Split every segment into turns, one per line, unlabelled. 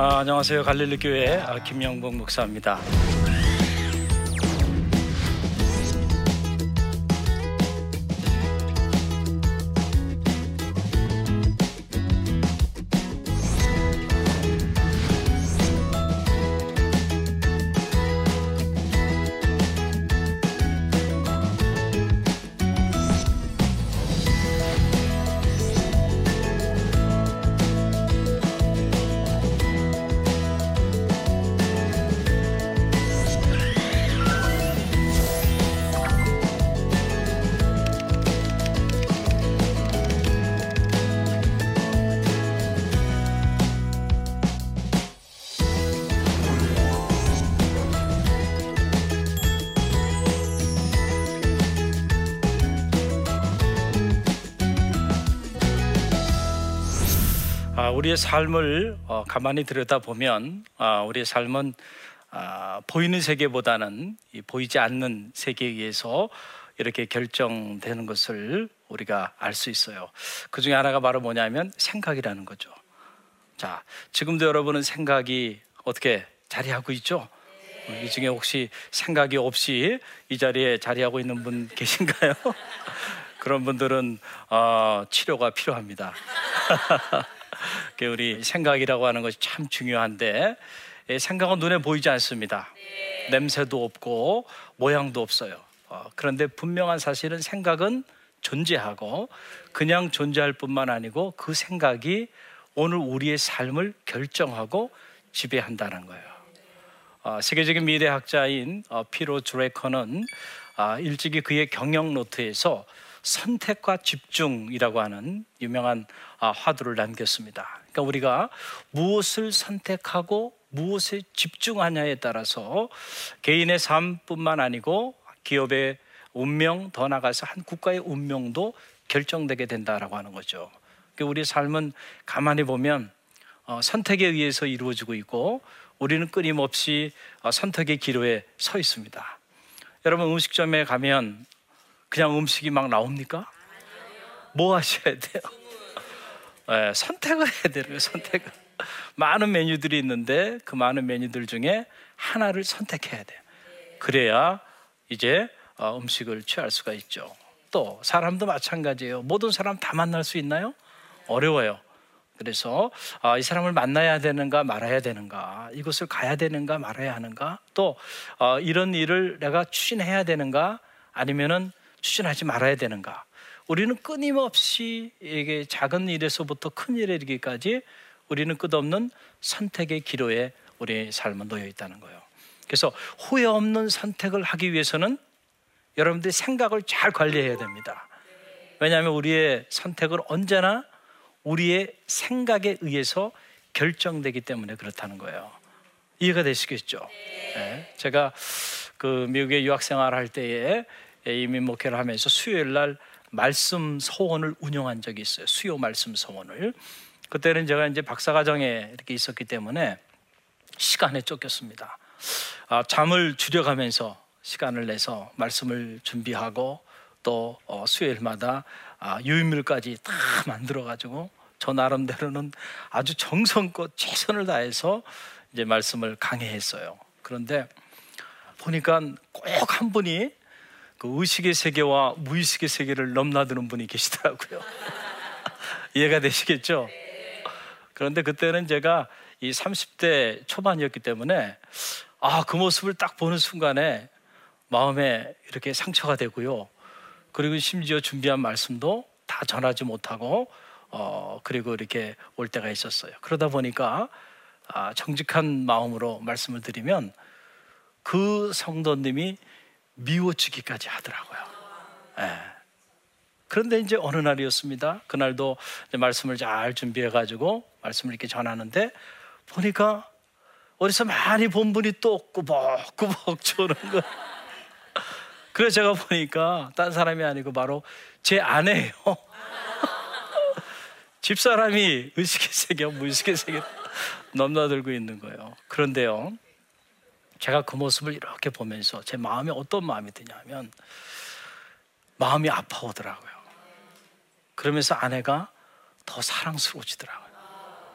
안녕하세요. 아, 안녕하세요. 갈릴리 교회 아, 김영복 목사입니다. 우리의 삶을 어, 가만히 들여다보면 아, 우리의 삶은 아, 보이는 세계보다는 이 보이지 않는 세계에 의해서 이렇게 결정되는 것을 우리가 알 수 있어요. 그 중에 하나가 바로 뭐냐면 생각이라는 거죠. 자, 지금도 여러분은 생각이 어떻게 자리하고 있죠? 이 중에 혹시 생각이 없이 이 자리에 자리하고 있는 분 계신가요? 그런 분들은 어, 치료가 필요합니다. 그 우리 생각이라고 하는 것이 참 중요한데 생각은 눈에 보이지 않습니다. 냄새도 없고 모양도 없어요. 어, 그런데 분명한 사실은 생각은 존재하고 그냥 존재할 뿐만 아니고 그 생각이 오늘 우리의 삶을 결정하고 지배한다는 거예요. 어, 세계적인 미래학자인 어, 피로 드레커는 아, 일찍이 그의 경영 노트에서 선택과 집중이라고 하는 유명한 아, 화두를 남겼습니다. 그러니까 우리가 무엇을 선택하고 무엇에 집중하냐에 따라서 개인의 삶뿐만 아니고 기업의 운명 더 나가서 한 국가의 운명도 결정되게 된다라고 하는 거죠. 그러니까 우리 삶은 가만히 보면 어, 선택에 의해서 이루어지고 있고 우리는 끊임없이 어, 선택의 기로에 서 있습니다. 여러분 음식점에 가면 그냥 음식이 막 나옵니까? 뭐 하셔야 돼요? 네, 선택을 해야 돼요. 선택. 많은 메뉴들이 있는데 그 많은 메뉴들 중에 하나를 선택해야 돼요. 그래야 이제 어, 음식을 취할 수가 있죠. 또 사람도 마찬가지예요. 모든 사람 다 만날 수 있나요? 어려워요. 그래서 아, 이 사람을 만나야 되는가 말아야 되는가 이곳을 가야 되는가 말아야 하는가 또 어, 이런 일을 내가 추진해야 되는가 아니면은 추진하지 말아야 되는가 우리는 끊임없이 이게 작은 일에서부터 큰 일에 이르기까지 우리는 끝없는 선택의 기로에 우리의 삶은 놓여 있다는 거예요. 그래서 후회 없는 선택을 하기 위해서는 여러분들이 생각을 잘 관리해야 됩니다. 왜냐하면 우리의 선택은 언제나 우리의 생각에 의해서 결정되기 때문에 그렇다는 거예요. 이해가 되시겠죠? 네. 제가 그 미국에 유학 생활할 때에 이민 목회를 하면서 수요일 날 말씀 서원을 운영한 적이 있어요. 수요 말씀 서원을. 그때는 제가 이제 박사과정에 이렇게 있었기 때문에 시간에 쫓겼습니다. 아, 잠을 줄여가면서 시간을 내서 말씀을 준비하고 또 어, 수요일마다 아, 유인물까지 다 만들어가지고 저 나름대로는 아주 정성껏 최선을 다해서 이제 말씀을 강해했어요. 그런데 보니까 꼭 한 분이 그 의식의 세계와 무의식의 세계를 넘나드는 분이 계시더라고요. 이해가 되시겠죠? 그런데 그때는 제가 이 30대 초반이었기 때문에 아, 그 모습을 딱 보는 순간에 마음에 이렇게 상처가 되고요. 그리고 심지어 준비한 말씀도 다 전하지 못하고 어, 그리고 이렇게 올 때가 있었어요. 그러다 보니까 아, 정직한 마음으로 말씀을 드리면 그 성도님이 미워지기까지 하더라고요. 네. 그런데 이제 어느 날이었습니다. 그날도 말씀을 잘 준비해가지고 말씀을 이렇게 전하는데 보니까 어디서 많이 본 분이 또 꾸벅꾸벅 조는 거. 그래서 제가 보니까 딴 사람이 아니고 바로 제 아내예요. 집사람이 의식의 세계, 무의식의 세계 넘나들고 있는 거예요. 그런데요, 제가 그 모습을 이렇게 보면서 제 마음에 어떤 마음이 드냐면 마음이 아파오더라고요. 그러면서 아내가 더 사랑스러워지더라고요.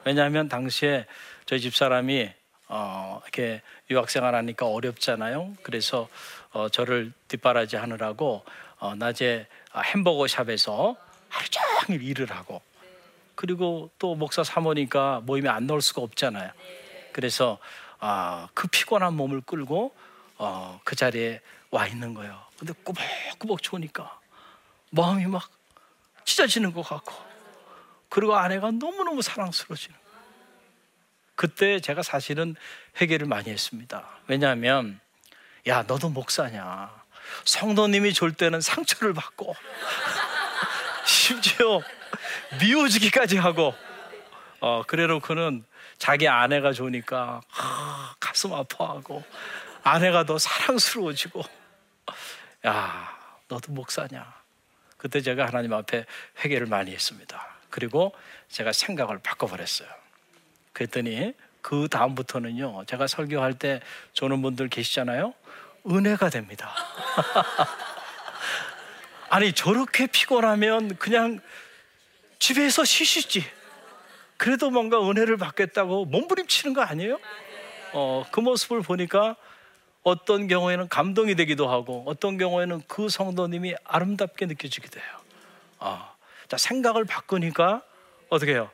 왜냐하면 당시에 저희 집 사람이 어, 이렇게 유학생활 하니까 어렵잖아요. 그래서 어, 저를 뒷바라지 하느라고 어, 낮에 햄버거 샵에서 하루 종일 일을 하고 그리고 또 목사 사모니까 모임에 안 나올 수가 없잖아요. 그래서 아, 그 피곤한 몸을 끌고 어, 그 자리에 와 있는 거예요. 근데 꾸벅꾸벅 추우니까 마음이 막 찢어지는 것 같고 그리고 아내가 너무너무 사랑스러워지는 그때 제가 사실은 회개를 많이 했습니다. 왜냐하면 야 너도 목사냐 성도님이 줄 때는 상처를 받고 심지어 미워지기까지 하고 어, 그래놓고는 자기 아내가 좋으니까 아, 가슴 아파하고 아내가 더 사랑스러워지고. 야 너도 목사냐? 그때 제가 하나님 앞에 회개를 많이 했습니다. 그리고 제가 생각을 바꿔버렸어요. 그랬더니 그 다음부터는요 제가 설교할 때 조는 분들 계시잖아요. 은혜가 됩니다. 아니 저렇게 피곤하면 그냥 집에서 쉬시지 그래도 뭔가 은혜를 받겠다고 몸부림치는 거 아니에요? 어, 그 모습을 보니까 어떤 경우에는 감동이 되기도 하고 어떤 경우에는 그 성도님이 아름답게 느껴지기도 해요. 어, 자, 생각을 바꾸니까 어떻게 해요?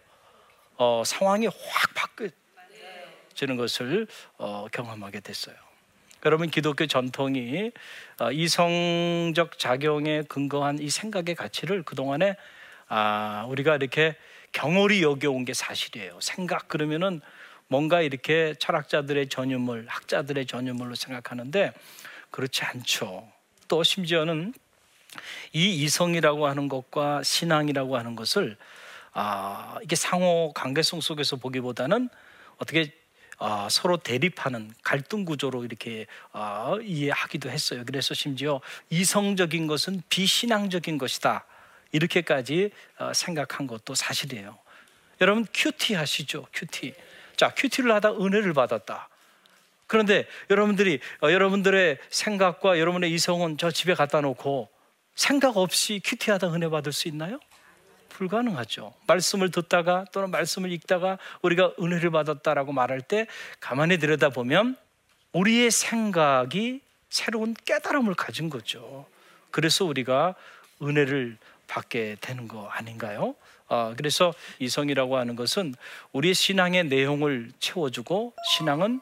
어, 상황이 확 바뀌어지는 것을 어, 경험하게 됐어요. 여러분 기독교 전통이 어, 이성적 작용에 근거한 이 생각의 가치를 그동안에 아, 우리가 이렇게 경홀히 여겨온 게 사실이에요. 생각 그러면은 뭔가 이렇게 철학자들의 전유물, 학자들의 전유물로 생각하는데 그렇지 않죠. 또 심지어는 이 이성이라고 하는 것과 신앙이라고 하는 것을 아, 이게 상호 관계성 속에서 보기보다는 어떻게 아, 서로 대립하는 갈등 구조로 이렇게 아, 이해하기도 했어요. 그래서 심지어 이성적인 것은 비신앙적인 것이다. 이렇게까지 어, 생각한 것도 사실이에요. 여러분 QT 하시죠? QT. 자, QT를 하다 은혜를 받았다. 그런데 여러분들이 어, 여러분들의 생각과 여러분의 이성은 저 집에 갖다 놓고 생각 없이 QT하다 은혜 받을 수 있나요? 불가능하죠. 말씀을 듣다가 또는 말씀을 읽다가 우리가 은혜를 받았다라고 말할 때 가만히 들여다보면 우리의 생각이 새로운 깨달음을 가진 거죠. 그래서 우리가 은혜를 받게 되는 거 아닌가요? 어, 그래서 이성이라고 하는 것은 우리의 신앙의 내용을 채워주고 신앙은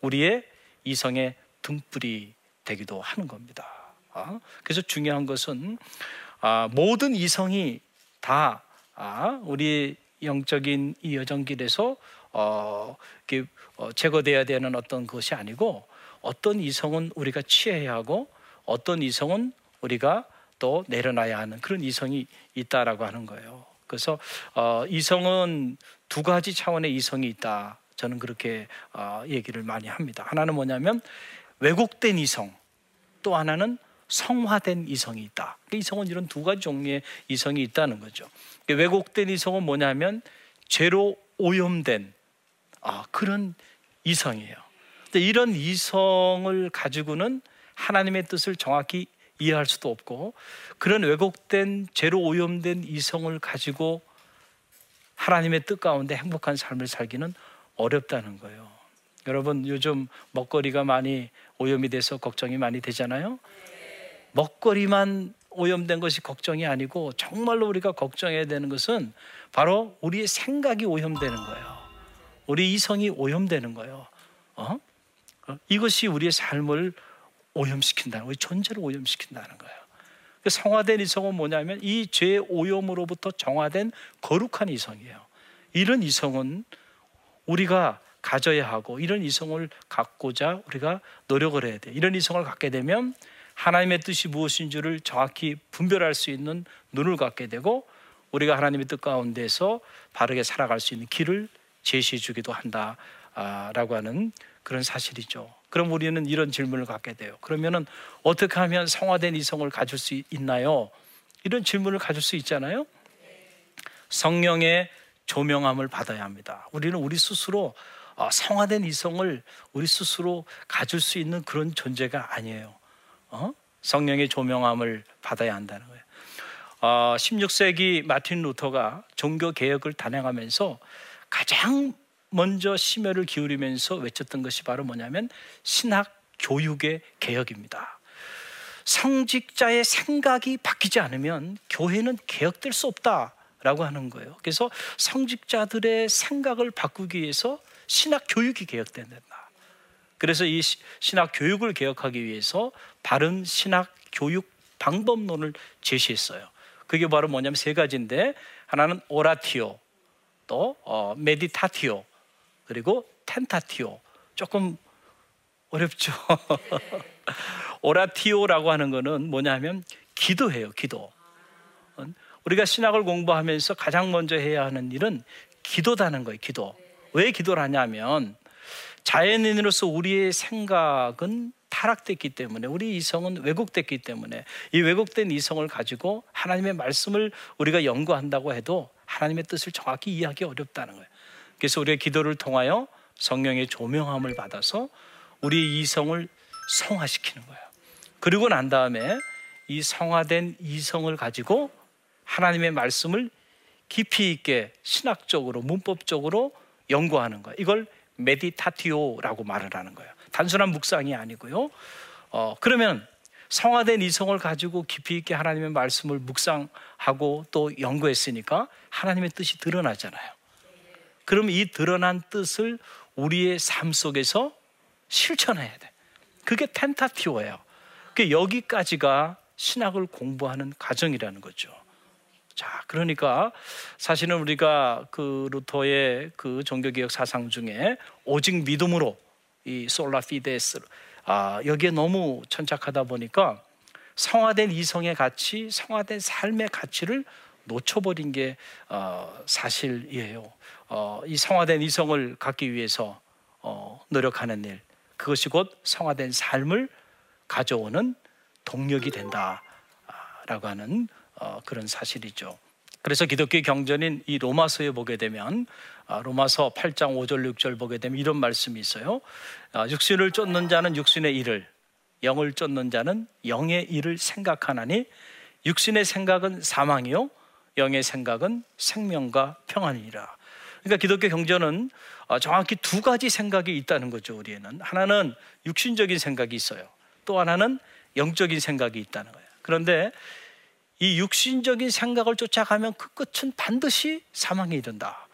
우리의 이성의 등불이 되기도 하는 겁니다. 어? 그래서 중요한 것은 아, 모든 이성이 다 아, 우리 영적인 이 여정길에서 어, 어, 제거돼야 되는 어떤 것이 아니고 어떤 이성은 우리가 취해야 하고 어떤 이성은 우리가 또 내려놔야 하는 그런 이성이 있다라고 하는 거예요. 그래서 어, 이성은 두 가지 차원의 이성이 있다. 저는 그렇게 어, 얘기를 많이 합니다. 하나는 뭐냐면 왜곡된 이성, 또 하나는 성화된 이성이 있다. 그 이성은 이런 두 가지 종류의 이성이 있다는 거죠. 왜곡된 이성은 뭐냐면 죄로 오염된 아, 그런 이성이에요. 근데 이런 이성을 가지고는 하나님의 뜻을 정확히 이해할 수도 없고 그런 왜곡된 죄로 오염된 이성을 가지고 하나님의 뜻 가운데 행복한 삶을 살기는 어렵다는 거예요. 여러분 요즘 먹거리가 많이 오염이 돼서 걱정이 많이 되잖아요. 먹거리만 오염된 것이 걱정이 아니고 정말로 우리가 걱정해야 되는 것은 바로 우리의 생각이 오염되는 거예요. 우리 이성이 오염되는 거예요. 어? 어? 이것이 우리의 삶을 오염시킨다는 우리 존재를 오염시킨다는 거예요. 그 성화된 이성은 뭐냐면 이죄 오염으로부터 정화된 거룩한 이성이에요. 이런 이성은 우리가 가져야 하고 이런 이성을 갖고자 우리가 노력을 해야 돼. 이런 이성을 갖게 되면 하나님의 뜻이 무엇인 지를 정확히 분별할 수 있는 눈을 갖게 되고 우리가 하나님의 뜻 가운데서 바르게 살아갈 수 있는 길을 제시해 주기도 한다라고 하는 그런 사실이죠. 그럼 우리는 이런 질문을 갖게 돼요. 그러면은 어떻게 하면 성화된 이성을 가질 수 있나요? 이런 질문을 가질 수 있잖아요. 성령의 조명함을 받아야 합니다. 우리는 우리 스스로 어, 성화된 이성을 우리 스스로 가질 수 있는 그런 존재가 아니에요. 어? 성령의 조명함을 받아야 한다는 거예요. 어, 16세기 마틴 루터가 종교 개혁을 단행하면서 가장 먼저 심혈을 기울이면서 외쳤던 것이 바로 뭐냐면 신학 교육의 개혁입니다. 성직자의 생각이 바뀌지 않으면 교회는 개혁될 수 없다라고 하는 거예요. 그래서 성직자들의 생각을 바꾸기 위해서 신학 교육이 개혁된다. 그래서 이 신학 교육을 개혁하기 위해서 바른 신학 교육 방법론을 제시했어요. 그게 바로 뭐냐면 세 가지인데 하나는 오라티오, 또 어, 메디타티오, 그리고 텐타티오. 조금 어렵죠. 오라티오라고 하는 거는 뭐냐면 기도해요, 기도. 우리가 신학을 공부하면서 가장 먼저 해야 하는 일은 기도다는 거예요, 기도. 왜 기도를 하냐면 자연인으로서 우리의 생각은 타락됐기 때문에 우리 이성은 왜곡됐기 때문에 이 왜곡된 이성을 가지고 하나님의 말씀을 우리가 연구한다고 해도 하나님의 뜻을 정확히 이해하기 어렵다는 거예요. 그래서 우리의 기도를 통하여 성령의 조명함을 받아서 우리의 이성을 성화시키는 거예요. 그리고 난 다음에 이 성화된 이성을 가지고 하나님의 말씀을 깊이 있게 신학적으로 문법적으로 연구하는 거예요. 이걸 메디타티오라고 말을 하는 거예요. 단순한 묵상이 아니고요. 어, 그러면 성화된 이성을 가지고 깊이 있게 하나님의 말씀을 묵상하고 또 연구했으니까 하나님의 뜻이 드러나잖아요. 그럼 이 드러난 뜻을 우리의 삶 속에서 실천해야 돼. 그게 텐타티오예요. 그 여기까지가 신학을 공부하는 과정이라는 거죠. 자, 그러니까 사실은 우리가 그 루터의 그 종교개혁 사상 중에 오직 믿음으로 이 솔라 피데스 아, 여기에 너무 천착하다 보니까 성화된 이성의 가치, 성화된 삶의 가치를 놓쳐버린 게 어, 사실이에요. 어, 이 성화된 이성을 갖기 위해서 어, 노력하는 일, 그것이 곧 성화된 삶을 가져오는 동력이 된다라고 하는 어, 그런 사실이죠. 그래서 기독교 경전인 이 로마서에 보게 되면 아, 로마서 8장 5절 6절 보게 되면 이런 말씀이 있어요. 아, 육신을 쫓는 자는 육신의 일을 영을 쫓는 자는 영의 일을 생각하나니 육신의 생각은 사망이요 영의 생각은 생명과 평안이라. 그러니까 기독교 경전은 아, 정확히 두 가지 생각이 있다는 거죠. 우리에는 하나는 육신적인 생각이 있어요. 또 하나는 영적인 생각이 있다는 거예요. 그런데 이 육신적인 생각을 쫓아가면 그 끝은 반드시 사망에 이른다.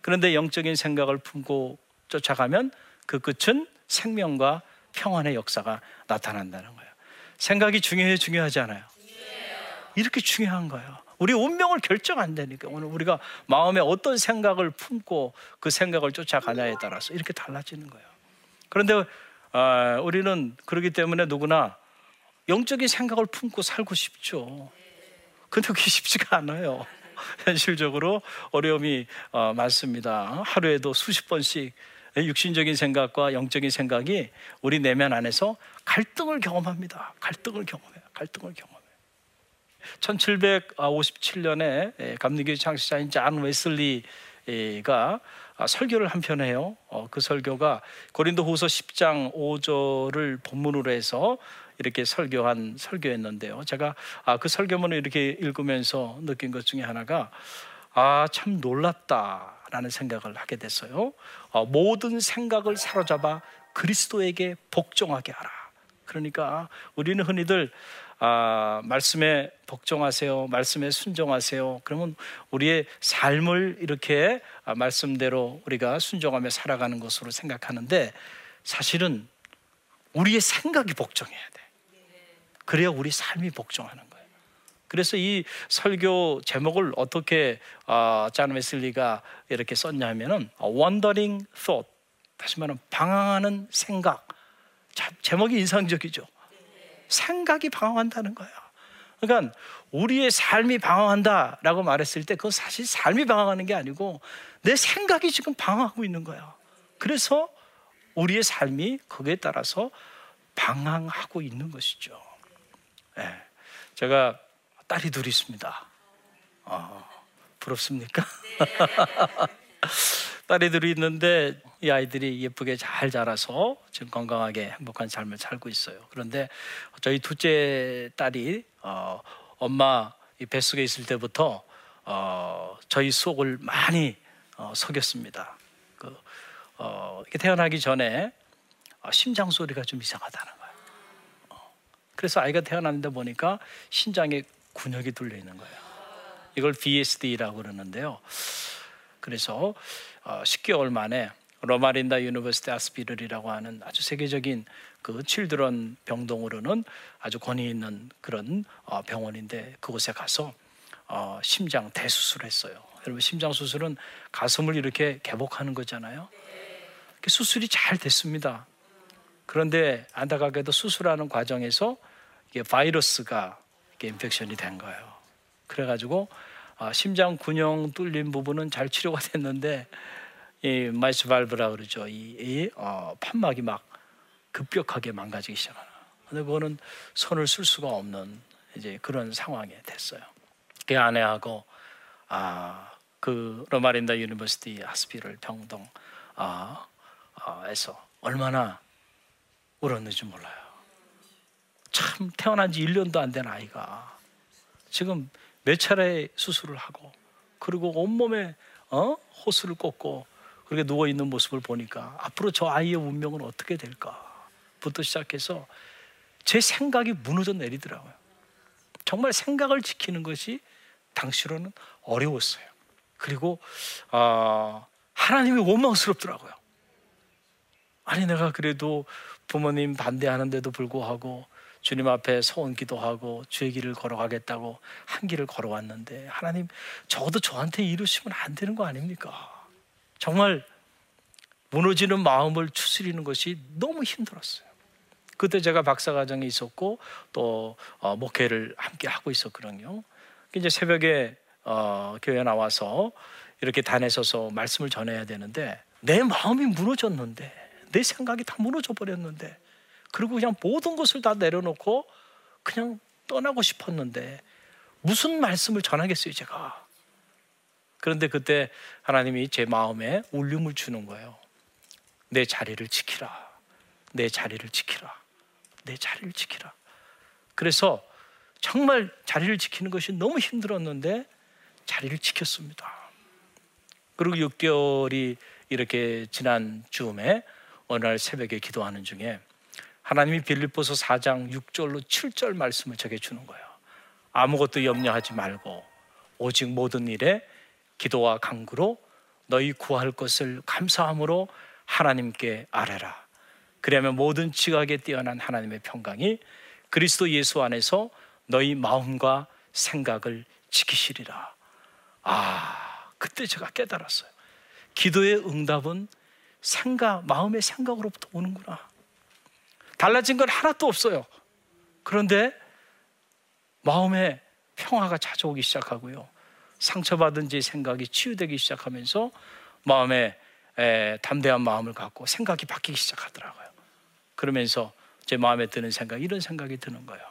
그런데 영적인 생각을 품고 쫓아가면 그 끝은 생명과 평안의 역사가 나타난다는 거예요. 생각이 중요해 중요하지 않아요. 이렇게 중요한 거예요. 우리 운명을 결정한다니까. 오늘 우리가 마음에 어떤 생각을 품고 그 생각을 쫓아가냐에 따라서 이렇게 달라지는 거예요. 그런데 어, 우리는 그렇기 때문에 누구나 영적인 생각을 품고 살고 싶죠. 근데 그게 쉽지가 않아요. 현실적으로 어려움이 어, 많습니다. 하루에도 수십 번씩 육신적인 생각과 영적인 생각이 우리 내면 안에서 갈등을 경험합니다. 갈등을 경험해요. 갈등을 경험해요. 1757년에 예, 감리교 창시자인 잔 웨슬리가 아, 설교를 한 편 해요. 어, 그 설교가 고린도후서 10장 5절을 본문으로 해서 이렇게 설교한 설교였는데요. 제가 아, 그 설교문을 이렇게 읽으면서 느낀 것 중에 하나가 아, 참 놀랍다라는 생각을 하게 됐어요. 어, 모든 생각을 사로잡아 그리스도에게 복종하게 하라. 그러니까 우리는 흔히들 아, 말씀에 복종하세요. 말씀에 순종하세요. 그러면 우리의 삶을 이렇게 아, 말씀대로 우리가 순종하며 살아가는 것으로 생각하는데 사실은 우리의 생각이 복종해야 돼. 그래야 우리 삶이 복종하는 거예요. 그래서 이 설교 제목을 어떻게 어, 잔 웨슬리가 이렇게 썼냐면은 wandering thought 다시 말하면 방황하는 생각. 자, 제목이 인상적이죠. 생각이 방황한다는 거예요. 그러니까 우리의 삶이 방황한다라고 말했을 때 그건 사실 삶이 방황하는 게 아니고 내 생각이 지금 방황하고 있는 거예요. 그래서 우리의 삶이 거기에 따라서 방황하고 있는 것이죠. 네. 제가 딸이 둘 있습니다. 어, 부럽습니까? 딸이 둘이 있는데 이 아이들이 예쁘게 잘 자라서 지금 건강하게 행복한 삶을 살고 있어요. 그런데 저희 둘째 딸이 어, 엄마 뱃속에 있을 때부터 어, 저희 속을 많이 어, 속였습니다. 그, 어, 이렇게 태어나기 전에 어, 심장 소리가 좀 이상하다는 거예요. 어, 그래서 아이가 태어났는데 보니까 심장에 근육이 뚫려 있는 거예요. 이걸 VSD라고 그러는데요. 그래서 어, 10개월 만에 로마린다 University Hospital이라고 하는 아주 세계적인 그 children 병동으로는 아주 권위 있는 그런 어, 병원인데 그곳에 가서 어, 심장 대수술을 했어요. 여러분 심장 수술은 가슴을 이렇게 개복하는 거잖아요. 수술이 잘 됐습니다. 그런데 안타깝게도 수술하는 과정에서 이게 바이러스가 이게 infection이 된 거예요. 그래가지고 어, 심장 구멍 뚫린 부분은 잘 치료가 됐는데 이 mitral valve라 그러죠. 이, 이 어, 판막이 막 급격하게 망가지기 시작하나. 근데 그거는 손을 쓸 수가 없는 이제 그런 상황이 됐어요. 그 아내하고 아, 그 로마린다 University Hospital 병동 아, 아, 에서 얼마나 울었는지 몰라요. 참 태어난 지 1년도 안 된 아이가 지금 몇 차례 수술을 하고 그리고 온몸에 어? 호수를 꽂고 그렇게 누워 있는 모습을 보니까 앞으로 저 아이의 운명은 어떻게 될까부터 시작해서 제 생각이 무너져 내리더라고요. 정말 생각을 지키는 것이 당시로는 어려웠어요. 그리고 어, 하나님이 원망스럽더라고요. 아니 내가 그래도 부모님 반대하는데도 불구하고 주님 앞에 소원 기도하고 주의 길을 걸어가겠다고 한 길을 걸어왔는데 하나님 적어도 저한테 이루시면 안 되는 거 아닙니까? 정말 무너지는 마음을 추스리는 것이 너무 힘들었어요. 그때 제가 박사과정에 있었고 또 어, 목회를 함께 하고 있었거든요. 이제 새벽에 어, 교회 나와서 이렇게 단에 서서 말씀을 전해야 되는데 내 마음이 무너졌는데 내 생각이 다 무너져 버렸는데 그리고 그냥 모든 것을 다 내려놓고 그냥 떠나고 싶었는데 무슨 말씀을 전하겠어요, 제가. 그런데 그때 하나님이 제 마음에 울림을 주는 거예요. 내 자리를 지키라. 내 자리를 지키라. 내 자리를 지키라. 그래서 정말 자리를 지키는 것이 너무 힘들었는데 자리를 지켰습니다. 그리고 6개월이 이렇게 지난 즈음에 어느 날 새벽에 기도하는 중에 하나님이 빌립보서 4장 6절로 7절 말씀을 적해 주는 거예요. 아무것도 염려하지 말고 오직 모든 일에 기도와 간구로 너희 구할 것을 감사함으로 하나님께 아뢰라. 그러면 모든 지각에 뛰어난 하나님의 평강이 그리스도 예수 안에서 너희 마음과 생각을 지키시리라. 아, 그때 제가 깨달았어요. 기도의 응답은 생각, 마음의 생각으로부터 오는구나. 달라진 건 하나도 없어요. 그런데 마음에 평화가 찾아오기 시작하고요. 상처받은 제 생각이 치유되기 시작하면서 마음에 에, 담대한 마음을 갖고 생각이 바뀌기 시작하더라고요. 그러면서 제 마음에 드는 생각, 이런 생각이 드는 거예요.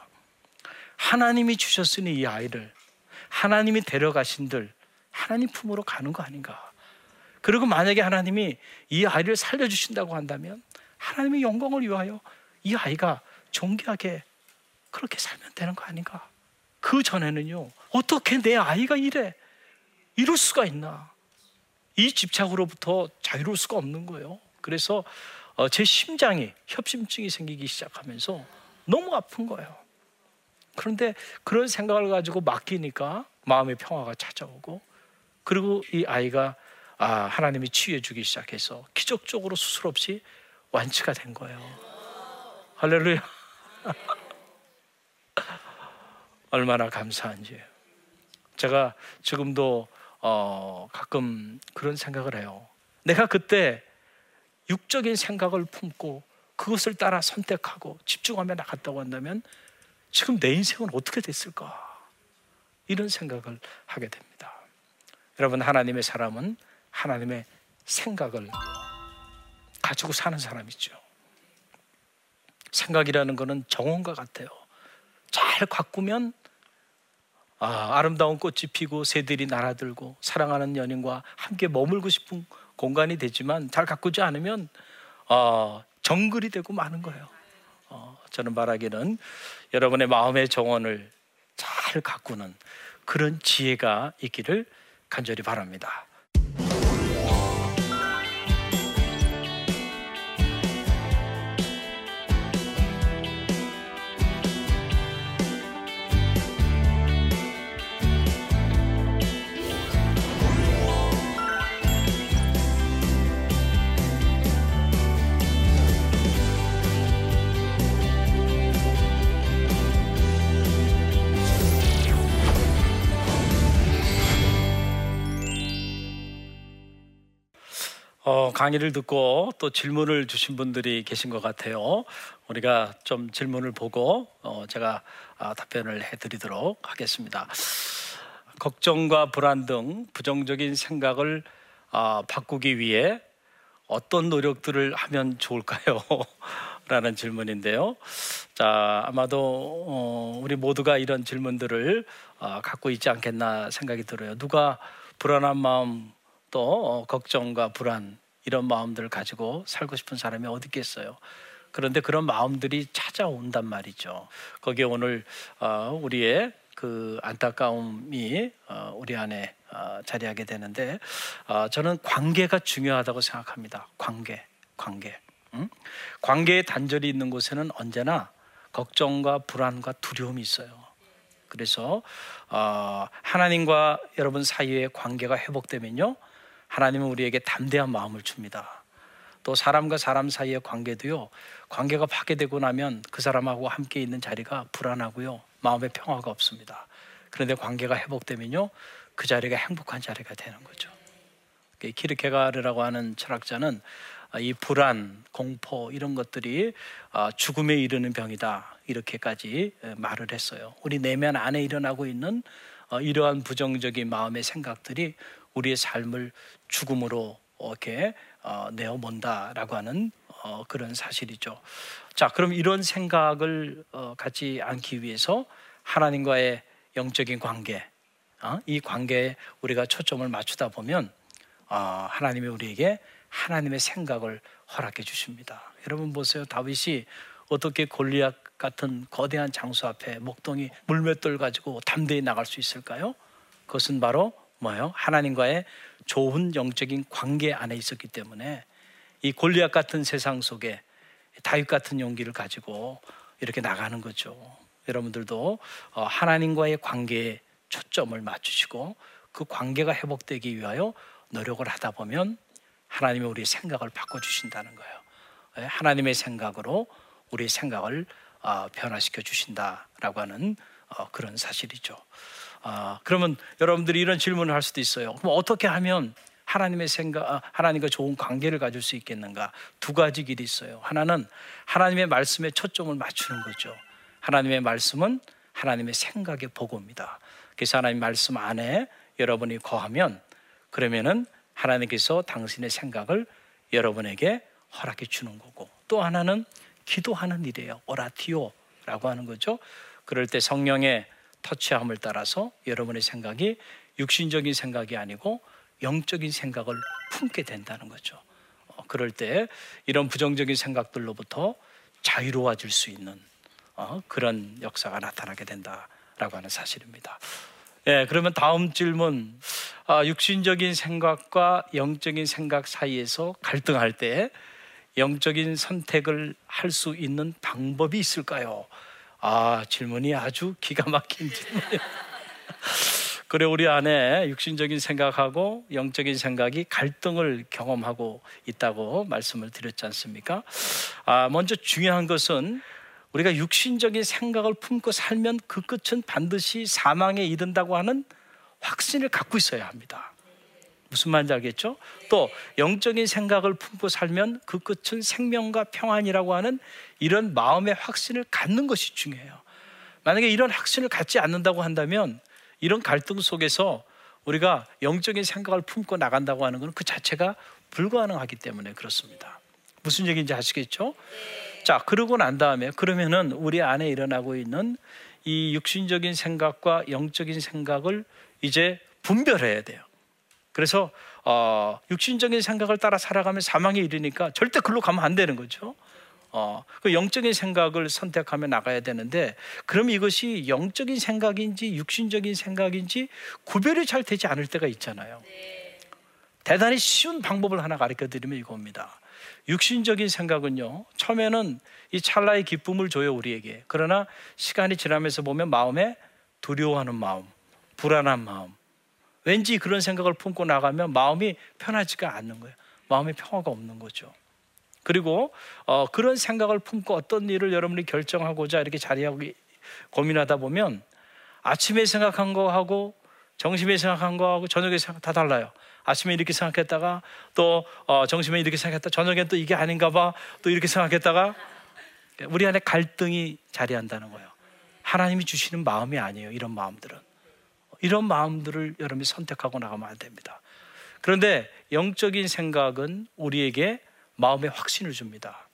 하나님이 주셨으니 이 아이를 하나님이 데려가신들 하나님 품으로 가는 거 아닌가? 그리고 만약에 하나님이 이 아이를 살려주신다고 한다면 하나님의 영광을 위하여 이 아이가 존귀하게 그렇게 살면 되는 거 아닌가? 그 전에는요, 어떻게 내 아이가 이래? 이럴 수가 있나? 이 집착으로부터 자유로울 수가 없는 거예요. 그래서 어, 제 심장이 협심증이 생기기 시작하면서 너무 아픈 거예요. 그런데 그런 생각을 가지고 맡기니까 마음의 평화가 찾아오고 그리고 이 아이가 아, 하나님이 치유해 주기 시작해서 기적적으로 수술 없이 완치가 된 거예요. 할렐루야. 얼마나 감사한지. 제가 지금도 어, 가끔 그런 생각을 해요. 내가 그때 육적인 생각을 품고 그것을 따라 선택하고 집중하며 나갔다고 한다면 지금 내 인생은 어떻게 됐을까? 이런 생각을 하게 됩니다. 여러분, 하나님의 사람은 하나님의 생각을 가지고 사는 사람이죠. 생각이라는 것은 정원과 같아요. 잘 가꾸면 아, 름다운 꽃이 피고 새들이 날아들고 사랑하는 연인과 함께 머물고 싶은 공간이 되지만 잘 가꾸지 않으면 어, 정글이 되고 마는 거예요. 어, 저는 말하기는 여러분의 마음의 정원을 잘 가꾸는 그런 지혜가 있기를 간절히 바랍니다. 어, 강의를 듣고 또 질문을 주신 분들이 계신 것 같아요. 우리가 좀 질문을 보고 어, 제가 아, 답변을 해드리도록 하겠습니다. 걱정과 불안 등 부정적인 생각을 아, 바꾸기 위해 어떤 노력들을 하면 좋을까요? 라는 질문인데요. 자, 아마도 어, 우리 모두가 이런 질문들을 어, 갖고 있지 않겠나 생각이 들어요. 누가 불안한 마음 또 어, 걱정과 불안 이런 마음들을 가지고 살고 싶은 사람이 어디 있겠어요? 그런데 그런 마음들이 찾아온단 말이죠. 거기에 오늘 어, 우리의 그 안타까움이 어, 우리 안에 어, 자리하게 되는데 저는 관계가 중요하다고 생각합니다. 관계, 관계. 응? 관계의 단절이 있는 곳에는 언제나 걱정과 불안과 두려움이 있어요. 그래서 하나님과 여러분 사이의 관계가 회복되면요, 하나님은 우리에게 담대한 마음을 줍니다. 또 사람과 사람 사이의 관계도요, 관계가 파괴되고 나면 그 사람하고 함께 있는 자리가 불안하고요, 마음의 평화가 없습니다. 그런데 관계가 회복되면요, 그 자리가 행복한 자리가 되는 거죠. 키르케가르라고 하는 철학자는 이 불안, 공포 이런 것들이 아, 죽음에 이르는 병이다 이렇게까지 말을 했어요. 우리 내면 안에 일어나고 있는 어, 이러한 부정적인 마음의 생각들이 우리의 삶을 죽음으로 이렇게 어, 내어본다라고 하는 어, 그런 사실이죠. 자, 그럼 이런 생각을 어, 갖지 않기 위해서 하나님과의 영적인 관계, 이 관계에 우리가 초점을 맞추다 보면 하나님이 우리에게 하나님의 생각을 허락해 주십니다. 여러분 보세요. 다윗이 어떻게 골리앗 같은 거대한 장수 앞에 목동이 물맷돌 가지고 담대히 나갈 수 있을까요? 그것은 바로 뭐예요? 하나님과의 좋은 영적인 관계 안에 있었기 때문에 이 골리앗 같은 세상 속에 다윗 같은 용기를 가지고 이렇게 나가는 거죠. 여러분들도 어, 하나님과의 관계에 초점을 맞추시고 그 관계가 회복되기 위하여 노력을 하다 보면 하나님이 우리의 생각을 바꿔 주신다는 거예요. 예, 하나님의 생각으로 우리의 생각을 어, 변화시켜 주신다라고 하는 어, 그런 사실이죠. 아, 그러면 여러분들이 이런 질문을 할 수도 있어요. 그럼 어떻게 하면 하나님의 생각, 아, 하나님과 좋은 관계를 가질 수 있겠는가? 두 가지 길이 있어요. 하나는 하나님의 말씀에 초점을 맞추는 거죠. 하나님의 말씀은 하나님의 생각의 보고입니다. 그래서 하나님 말씀 안에 여러분이 거하면 그러면은 하나님께서 당신의 생각을 여러분에게 허락해 주는 거고 또 하나는 기도하는 일이에요. 오라티오라고 하는 거죠. 그럴 때 성령의 터치함을 따라서 여러분의 생각이 육신적인 생각이 아니고 영적인 생각을 품게 된다는 거죠. 어, 그럴 때 이런 부정적인 생각들로부터 자유로워질 수 있는 어, 그런 역사가 나타나게 된다라고 하는 사실입니다. 예, 그러면 다음 질문. 아, 육신적인 생각과 영적인 생각 사이에서 갈등할 때 영적인 선택을 할 수 있는 방법이 있을까요? 아, 질문이 아주 기가 막힌 질문이에요. 그래, 우리 안에 육신적인 생각하고 영적인 생각이 갈등을 경험하고 있다고 말씀을 드렸지 않습니까? 아, 먼저 중요한 것은 우리가 육신적인 생각을 품고 살면 그 끝은 반드시 사망에 이른다고 하는 확신을 갖고 있어야 합니다. 무슨 말인지 알겠죠? 또 영적인 생각을 품고 살면 그 끝은 생명과 평안이라고 하는 이런 마음의 확신을 갖는 것이 중요해요. 만약에 이런 확신을 갖지 않는다고 한다면 이런 갈등 속에서 우리가 영적인 생각을 품고 나간다고 하는 것은 그 자체가 불가능하기 때문에 그렇습니다. 무슨 얘기인지 아시겠죠? 자, 그러고 난 다음에 그러면은 우리 안에 일어나고 있는 이 육신적인 생각과 영적인 생각을 이제 분별해야 돼요. 그래서 어, 육신적인 생각을 따라 살아가면 사망에 이르니까 절대 글로 가면 안 되는 거죠. 어, 그 영적인 생각을 선택하며 나가야 되는데 그럼 이것이 영적인 생각인지 육신적인 생각인지 구별이 잘 되지 않을 때가 있잖아요. 대단히 쉬운 방법을 하나 가르쳐 드리면 이겁니다. 육신적인 생각은요, 처음에는 이 찰나의 기쁨을 줘요, 우리에게. 그러나 시간이 지나면서 보면 마음에 두려워하는 마음, 불안한 마음, 왠지 그런 생각을 품고 나가면 마음이 편하지가 않는 거예요. 마음의 평화가 없는 거죠. 그리고 어, 그런 생각을 품고 어떤 일을 여러분이 결정하고자 이렇게 자리하고 고민하다 보면 아침에 생각한 거하고 점심에 생각한 거하고 저녁에 생각 다 달라요. 아침에 이렇게 생각했다가 또 어, 점심에 이렇게 생각했다. 저녁엔 또 이게 아닌가 봐. 또 이렇게 생각했다가 우리 안에 갈등이 자리한다는 거예요. 하나님이 주시는 마음이 아니에요. 이런 마음들은. 이런 마음들을 여러분이 선택하고 나가면 안 됩니다. 그런데 영적인 생각은 우리에게 마음의 확신을 줍니다.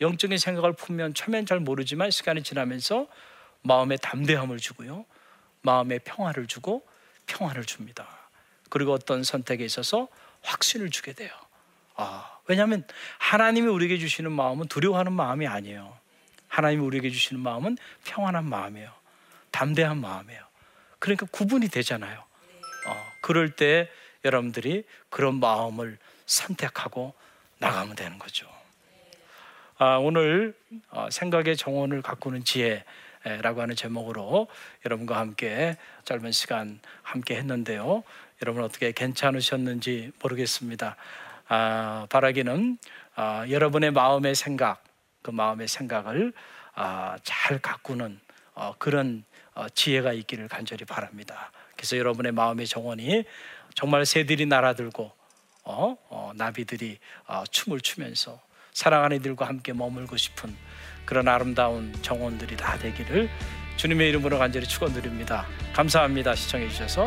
영적인 생각을 품면 처음엔 잘 모르지만 시간이 지나면서 마음의 담대함을 주고요. 마음의 평화를 주고 평화를 줍니다. 그리고 어떤 선택에 있어서 확신을 주게 돼요. 아, 왜냐하면 하나님이 우리에게 주시는 마음은 두려워하는 마음이 아니에요. 하나님이 우리에게 주시는 마음은 평안한 마음이에요. 담대한 마음이에요. 그러니까 구분이 되잖아요. 어, 그럴 때 여러분들이 그런 마음을 선택하고 나가면 되는 거죠. 아, 오늘 어, 생각의 정원을 가꾸는 지혜라고 하는 제목으로 여러분과 함께 짧은 시간 함께 했는데요. 여러분 어떻게 괜찮으셨는지 모르겠습니다. 아, 바라기는 아, 여러분의 마음의 생각, 그 마음의 생각을 아, 잘 가꾸는 어, 그런 어, 지혜가 있기를 간절히 바랍니다. 그래서 여러분의 마음의 정원이 정말 새들이 날아들고 어, 어, 나비들이 어, 춤을 추면서 사랑하는 이들과 함께 머물고 싶은 그런 아름다운 정원들이 다 되기를 주님의 이름으로 간절히 축원드립니다. 감사합니다. 시청해 주셔서.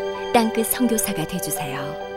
땅끝 성교사가 되주세요